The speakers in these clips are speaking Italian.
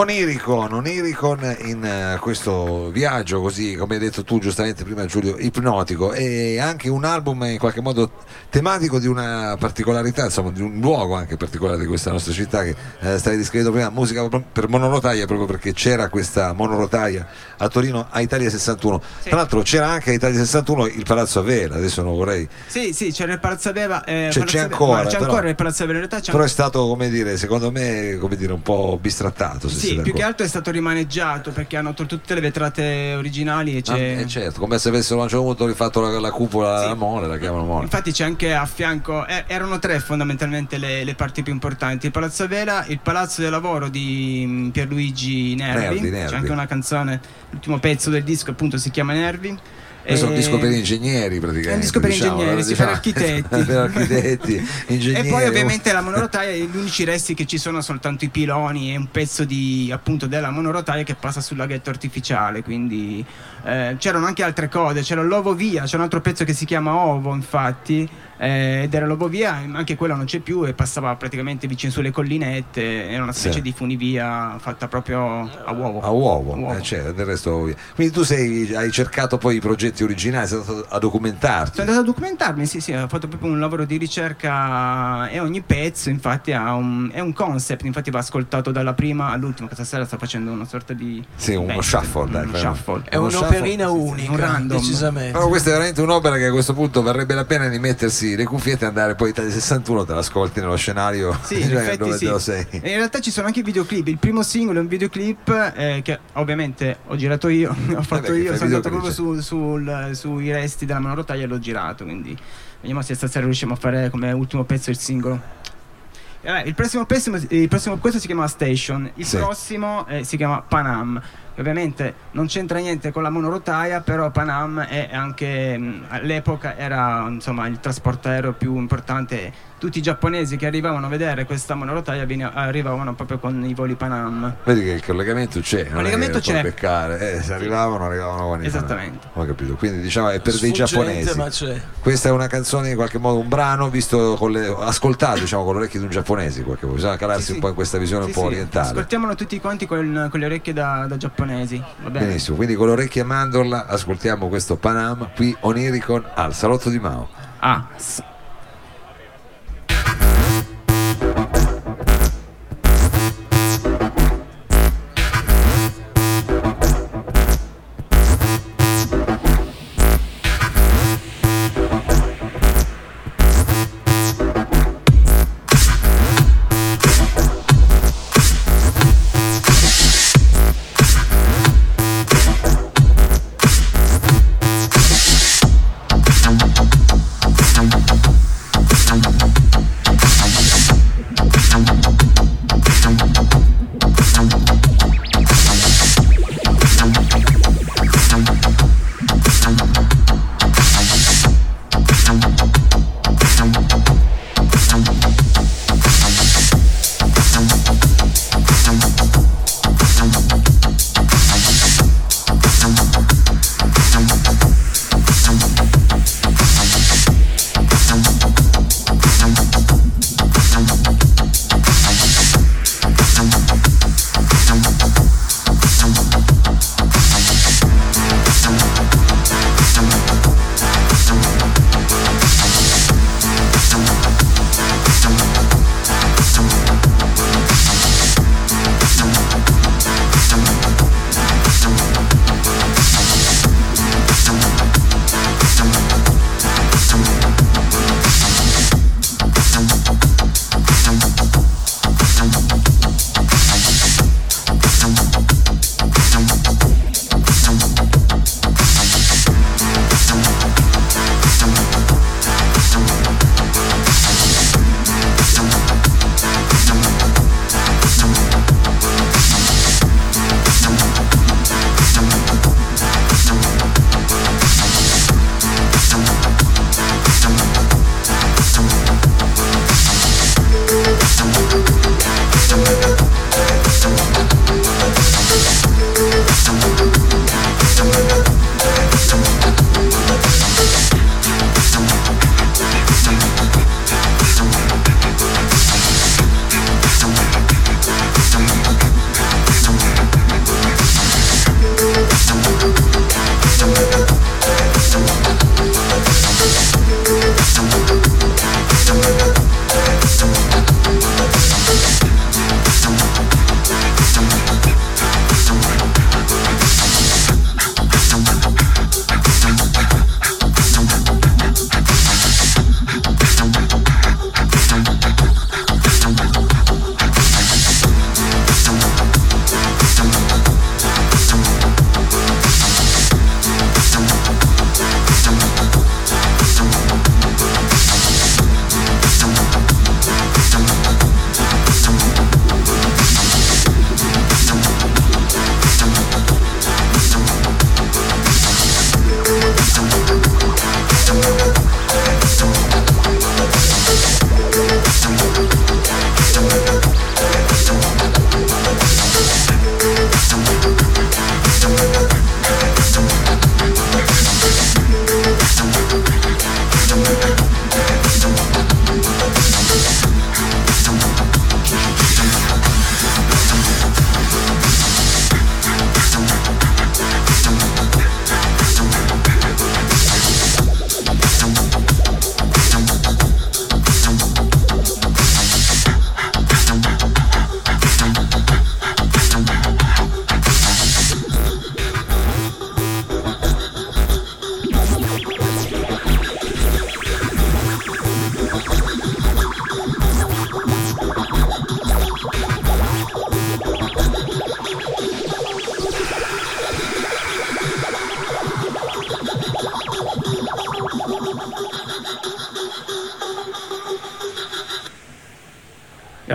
Oniricon, Oniricon in uh, questo viaggio così come hai detto tu giustamente prima Giulio, ipnotico e anche un album in qualche modo tematico di una particolarità, insomma di un luogo anche particolare di questa nostra città che eh, stai descrivendo prima, musica per monorotaia proprio perché c'era questa monorotaia a Torino a Italia 61. Sì. Tra l'altro c'era anche a Italia 61 il Palazzo Avela, adesso non vorrei... Sì, sì, c'era il Palazzo Avela. Eh, cioè, c'è ancora, c'è però, ancora il Palazzo Avela, in realtà Però è stato, come dire, secondo me, come dire, un po' bistrattato. sì, più che altro è stato rimaneggiato perché hanno tolto tutte le vetrate originali e c'è... Ah, eh, certo, come se avessero a un certo punto rifatto la, la cupola, sì. la mole, la chiamano mole. Infatti c'è anche a fianco, eh, erano tre fondamentalmente le, le, parti più importanti, il Palazzo Avela, il Palazzo del Lavoro di mm, Pierluigi Nervi, Nervi, Nervi. c'è anche una canzone, l'ultimo pezzo del disco appunto si chiama Nervi questo è un disco per ingegneri praticamente. È un disco per diciamo, ingegneri, sì, diciamo, per architetti. per architetti e poi ovviamente la monorotaia, gli unici resti che ci sono soltanto i piloni e un pezzo di, appunto, della monorotaia che passa sul laghetto artificiale, quindi eh, c'erano anche altre cose, c'era l'Ovo Via, c'è un altro pezzo che si chiama Ovo infatti eh, ed era l'Obovia, anche quella non c'è più e passava praticamente vicino sulle collinette, era una specie sì. di funivia fatta proprio a uovo. A uovo, a uovo. Eh, cioè, del resto Quindi tu sei, hai cercato poi i progetti originali, sei andato a documentarti? Sono andato a documentarmi, sì, sì, ho fatto proprio un lavoro di ricerca e ogni pezzo infatti un, è un concept, infatti va ascoltato dalla prima all'ultima, questa sera sto facendo una sorta di... Sì, uno beh, shuffle, dai, un shuffle. È un'operina unica, un random. decisamente. Però questa è veramente un'opera che a questo punto varrebbe la pena di mettersi le cuffiette e andare poi Italia 61 te l'ascolti nello scenario sì, cioè dove sì. sei. in realtà ci sono anche i videoclip il primo singolo è un videoclip eh, che ovviamente ho girato io ho fatto io sono andato proprio su, sul, sui resti della monorotaia e l'ho girato quindi vediamo se stasera riusciamo a fare come ultimo pezzo il singolo Eh, il, prossimo il prossimo questo si chiama Station, il sì. prossimo eh, si chiama Panam ovviamente non c'entra niente con la monorotaia, però Panam è anche all'epoca era insomma, il trasporto aereo più importante. Tutti i giapponesi che arrivavano a vedere questa monorotaia arrivavano proprio con i voli Panam. Vedi che il collegamento c'è, il collegamento c'è. Beccare. Eh, se arrivavano, arrivavano con i Esattamente. Ho capito. Quindi diciamo è per dei giapponesi. Questa è una canzone in qualche modo un brano visto con le, ascoltato diciamo con le orecchie di un giapponese, qualche modo. bisogna calarsi sì, un po' in questa visione sì, un po' orientale. Ascoltiamolo tutti quanti con, con le orecchie da, da giapponese giapponesi. Benissimo, quindi con l'orecchia mandorla ascoltiamo questo Panam qui Oniricon al Salotto di Mao. Ah,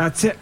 Grazie.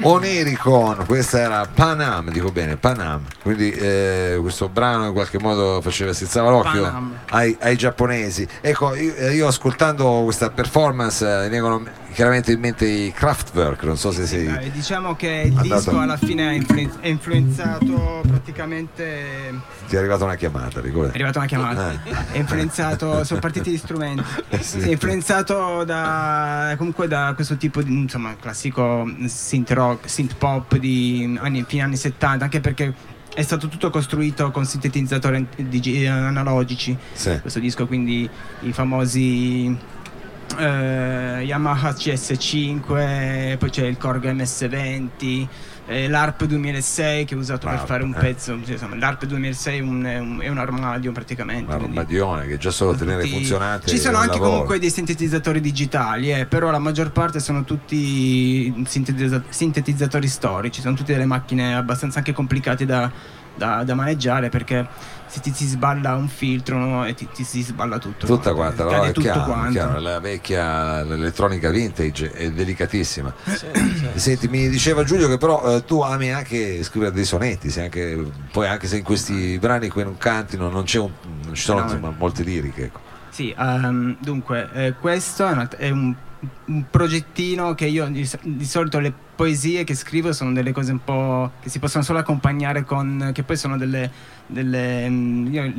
Oniricon, questa era Panam, dico bene, Panam, quindi eh, questo brano in qualche modo faceva strizzava l'occhio ai, ai, giapponesi. Ecco, io, eh, io, ascoltando questa performance eh, vengono chiaramente in mente i Kraftwerk, non so se sei... Beh, diciamo che il andato... disco alla fine ha influenzato praticamente... Ti è arrivata una chiamata, ricordi? È arrivata una chiamata, eh. è influenzato, sono partiti gli strumenti, eh sì. è influenzato da, comunque da questo tipo di, insomma, classico synth rock, synth pop di anni, fine anni 70, anche perché è stato tutto costruito con sintetizzatori analogici sì. questo disco quindi i famosi eh, Yamaha CS5, poi c'è il Korg MS20, eh, l'ARP 2006 che ho usato ah, per fare un eh. pezzo. Insomma, L'ARP 2006 è un, è un, è un armadio praticamente. Un armadione che già solo tenere tutti... funzionante. Ci sono anche lavoro. comunque dei sintetizzatori digitali, eh, però la maggior parte sono tutti sintetizzatori storici, sono tutte delle macchine abbastanza anche complicate da, da, da maneggiare perché se ti si sballa un filtro no? e ti, ti, si sballa tutto. Tutta quanta, no? è chiaro, chiaro, la vecchia l'elettronica vintage è delicatissima. Sì, sì. Senti, mi diceva Giulio che però eh, tu ami anche scrivere dei sonetti, anche, poi anche se in questi brani qui non cantino non, un, non ci sono no, insomma, molte liriche. Ecco. Sì, um, dunque, eh, questo è, una, è un, un, progettino che io di, di solito le poesie che scrivo sono delle cose un po' che si possono solo accompagnare con che poi sono delle, delle mm, io,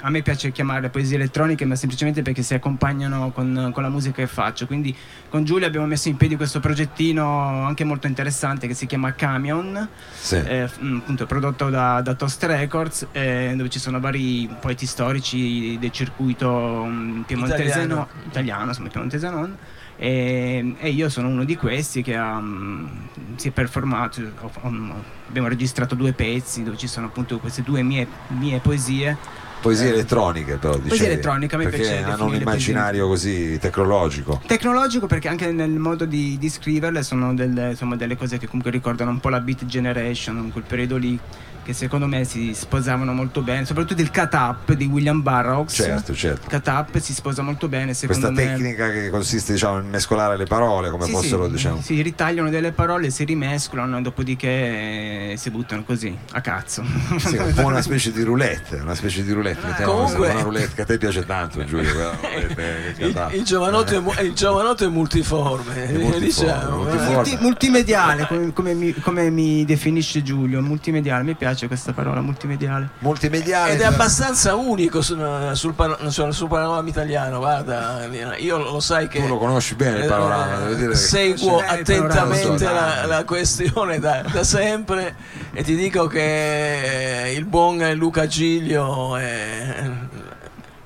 a me piace chiamarle poesie elettroniche ma semplicemente perché si accompagnano con, con, la musica che faccio. Quindi con Giulia abbiamo messo in piedi questo progettino anche molto interessante che si chiama Camion sì. eh, mm, appunto prodotto da, da Toast Records eh, dove ci sono vari poeti storici del circuito um, piemontese italiano, italiano insomma piemontese non e, e, io sono uno di questi che um, si è performato, um, abbiamo registrato due pezzi dove ci sono appunto queste due mie, mie poesie. Poesie eh, elettroniche però dicevi, Poesie elettroniche, a me perché piace hanno un immaginario così tecnologico. Tecnologico perché anche nel modo di, di scriverle sono delle, insomma, delle cose che comunque ricordano un po' la beat generation, in quel periodo lì che secondo me si sposavano molto bene, soprattutto il cut up di William Burroughs. Certo, certo. Cut up si sposa molto bene. Questa me. tecnica che consiste diciamo, in mescolare le parole come sì, fossero, sì, diciamo. Si ritagliano delle parole, si rimescolano e dopodiché si buttano così a cazzo. Sì, un po' una specie di roulette, una specie di roulette. Ah, comunque... una roulette che a te piace tanto, Giulio. Roulette, il, il, giovanotto è, il, giovanotto è, multiforme, è multiforme, diciamo. multiforme. Multi, multimediale, come, come, mi, come mi definisce Giulio, multimediale, mi piace piace questa parola multimediale. Multimediale. Ed è abbastanza unico sul, sul, sul, sul panorama italiano, guarda, io lo sai che... Tu lo conosci bene il panorama, eh, seguo attentamente la, la, questione da, da, sempre e ti dico che il buon Luca Giglio è...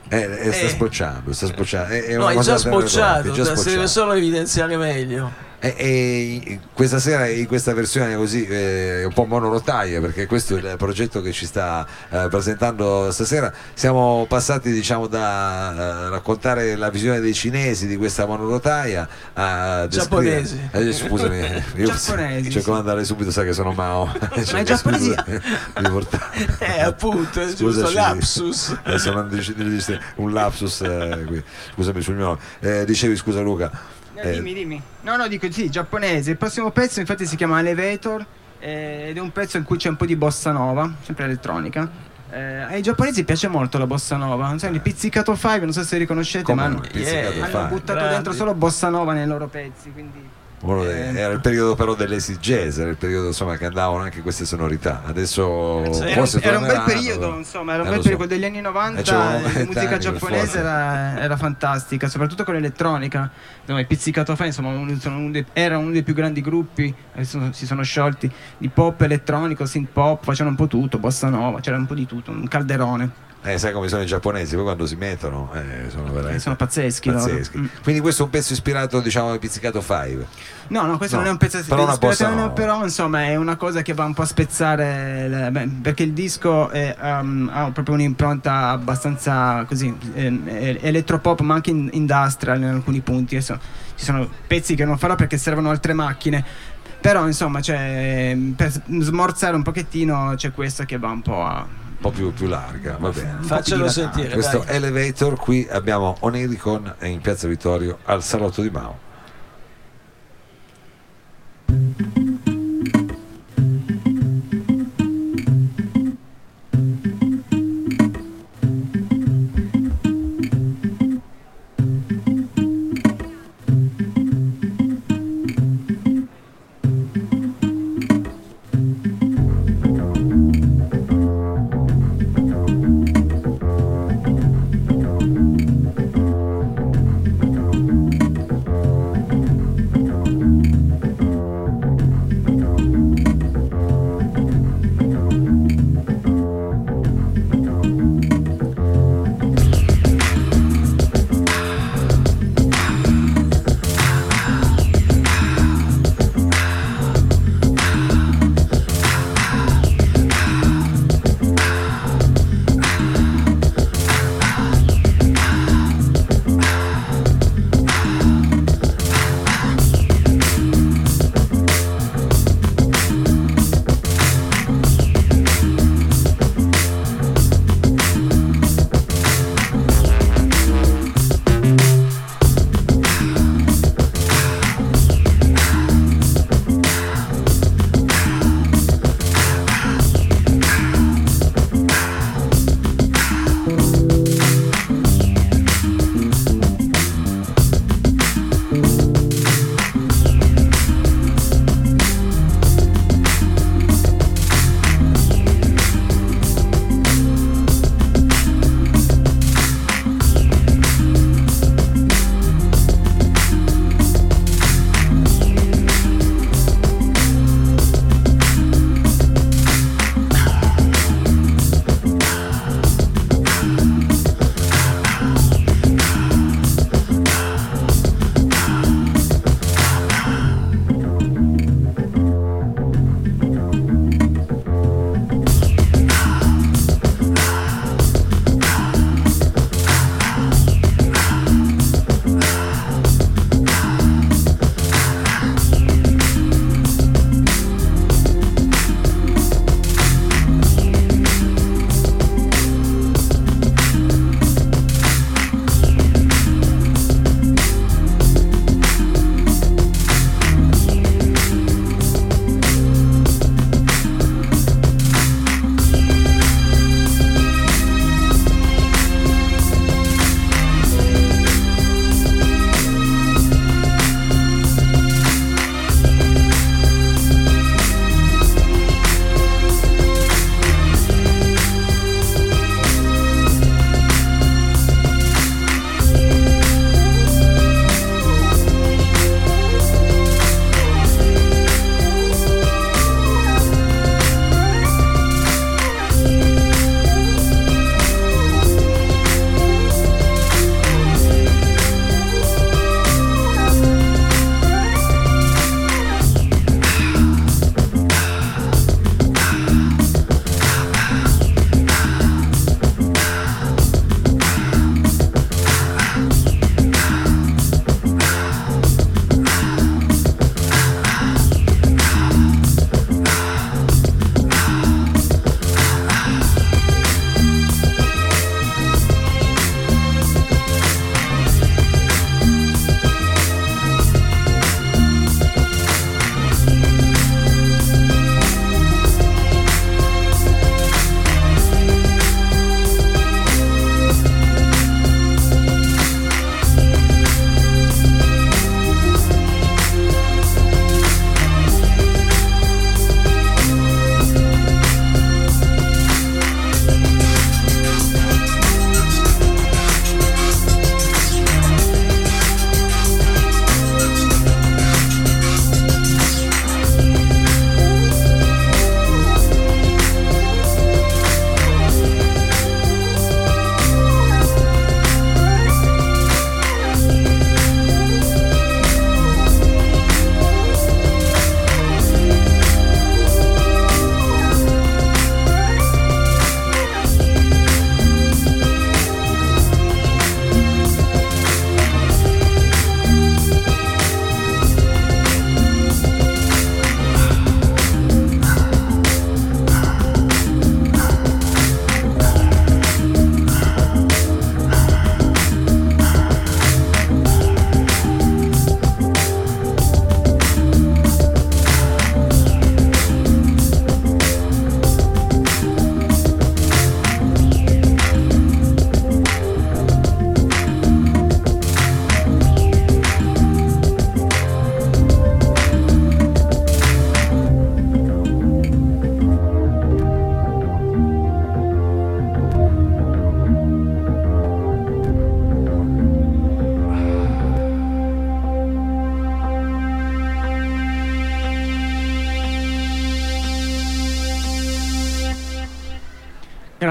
Eh, eh, sta sbocciando, sta sbocciando. È, è no, è già sbocciato, si deve solo evidenziare meglio. E, e, questa sera in questa versione così eh, un po' monorotaia perché questo è il progetto che ci sta eh, presentando stasera. Siamo passati diciamo da eh, raccontare la visione dei cinesi di questa monorotaia a giapponesi. Eh, scusami io giapponesi, cerco di andare subito sai che sono Mao. Ma è giapponesia eh appunto giusto lapsus. Adesso non un lapsus eh, qui. scusami sul mio dicevi scusa Luca eh, dimmi, dimmi. No, no, dico sì, giapponese. Il prossimo pezzo infatti si chiama Elevator eh, ed è un pezzo in cui c'è un po' di bossa nova, sempre elettronica. Eh, ai giapponesi piace molto la bossa nova, non so, il pizzicato 5, non so se riconoscete, Come ma hanno, yeah, hanno buttato grandi. dentro solo bossa nova nei loro pezzi, quindi eh, era il periodo però dell'easy jazz, era il periodo insomma, che andavano anche queste sonorità. Adesso cioè, forse era, era un bel periodo, insomma, era un eh, bel periodo so. degli anni 90, la musica giapponese era, era, fantastica, soprattutto con l'elettronica. I Pizzicato Fai insomma, un, uno dei, era uno dei più grandi gruppi, adesso si sono sciolti, di pop elettronico, synth pop, facevano un po' tutto, bossa nova, c'era un po' di tutto, un calderone. Eh, sai come sono i giapponesi, poi quando si mettono eh, sono veramente sono pazzeschi. pazzeschi. Mm. Quindi questo è un pezzo ispirato diciamo al Pizzicato 5. No, no, questo no, non è un pezzo però ispirato, no. però insomma è una cosa che va un po' a spezzare, le, beh, perché il disco è, um, ha proprio un'impronta abbastanza così, eh, elettropop ma anche in, industrial in alcuni punti. Adesso, ci sono pezzi che non farò perché servono altre macchine, però insomma cioè, per smorzare un pochettino c'è questo che va un po' a po' più, più larga, va bene. Faccelo sentire. Questo dai. elevator qui abbiamo Onericon in Piazza Vittorio al Salotto di Mao.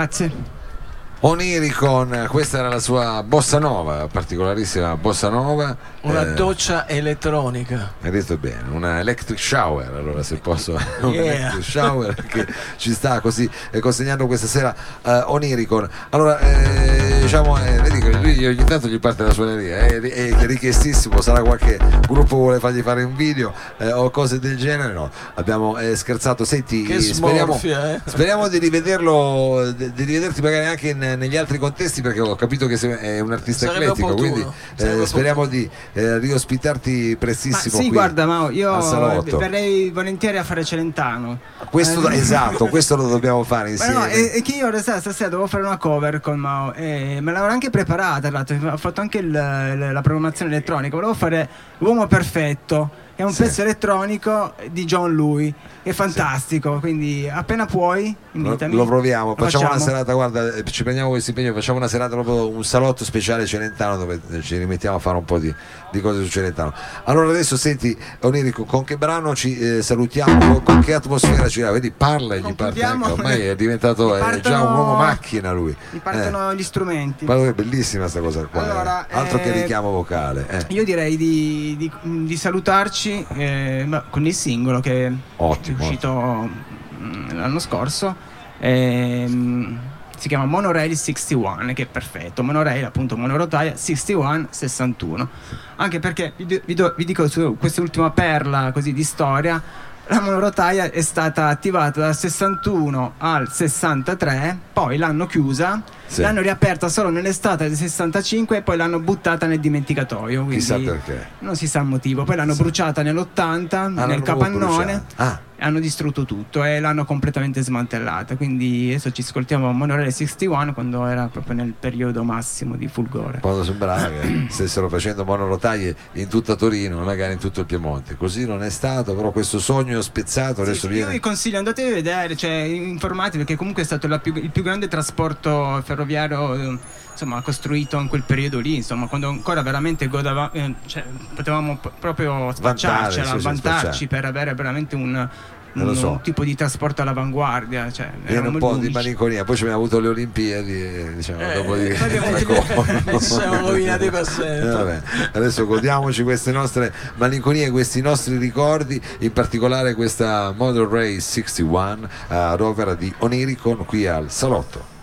Grazie. Oniricon, questa era la sua bossa nova, particolarissima bossa nova. Una eh, doccia elettronica. Hai detto bene, una electric shower, allora se posso, yeah. un electric shower che ci sta così eh, consegnando questa sera uh, Oniricon. Allora, eh, diciamo, eh, vedi che lui ogni tanto gli parte la suoneria, è, è richiestissimo, sarà qualche gruppo vuole fargli fare un video eh, o cose del genere, no, abbiamo scherzato, senti, che speriamo, smorfia, speriamo di rivederlo, di, di rivederti magari anche in negli altri contesti perché ho capito che è un artista Sarebbe eclettico, opportuno. quindi Sarebbe speriamo di eh, riospitarti prestissimo. Ma sì, qui guarda, Mao, io salotto. verrei volentieri a fare Celentano. Questo, Eh, esatto, questo lo dobbiamo fare Ma insieme. no, è, è che io stasera, stasera devo fare una cover con Mao e me l'avevo anche preparata, tra l'altro, ho fatto anche il- la, la programmazione elettronica, volevo fare L'uomo perfetto, è un Sì. pezzo elettronico di John Lui, è fantastico, quindi appena puoi invitami. lo proviamo, Lo facciamo, una facciamo. serata, guarda, eh, ci prendiamo questo impegno, facciamo una serata proprio un salotto speciale Celentano dove eh, ci rimettiamo a fare un po' di, di cose su Celentano. Allora adesso senti Onirico, con che brano ci eh, salutiamo, con, che atmosfera ci? Vedi, parla e gli parte anche, ormai è diventato Mi è già partono- un uomo macchina lui. Mi partono gli strumenti. Eh, guarda che bellissima questa cosa qua, eh. Allora, altro che eh, richiamo vocale. eh. Io direi di, di- di salutarci eh, ma- con il singolo che Ottimo. è uscito mm, l'anno scorso. ehm, si chiama Monorail 61, che è perfetto. Monorail, appunto, monorotaia 61 61. Anche perché vi, do- vi do- vi dico su quest'ultima perla così di storia. La monorotaia è stata attivata dal 61 al 63, poi l'hanno chiusa, Sì. l'hanno riaperta solo nell'estate del 65 e poi l'hanno buttata nel dimenticatoio. Quindi Chissà perché. non si sa il motivo. Poi l'hanno bruciata nell'80 Ah, nel capannone. Ah, hanno distrutto tutto e l'hanno completamente smantellata. Quindi adesso ci ascoltiamo Monorail 61 quando era proprio nel periodo massimo di fulgore. quando sembrava che stessero facendo monorotaie in tutta Torino, magari in tutto il Piemonte. Così non è stato, però questo sogno spezzato adesso Sì, io vi viene. consiglio, andatevi a vedere, cioè, informati perché comunque è stato più- il più grande trasporto ferroviario insomma, costruito in quel periodo lì, insomma, quando ancora veramente godava, eh, cioè, potevamo p- proprio spacciarcela, sì, sì, vantarci spacciare. per avere veramente un, lo un- so. un tipo di trasporto all'avanguardia. Cioè, Viene eravamo un po' di malinconia, poi ci abbiamo avuto le Olimpiadi, eh, diciamo, Eh, dopo di poi abbiamo avuto Ecco. Ci siamo rovinati per Eh, sempre. Adesso godiamoci queste nostre malinconie, questi nostri ricordi, in particolare questa Model Race 61 ad opera di Oniricon qui al Salotto.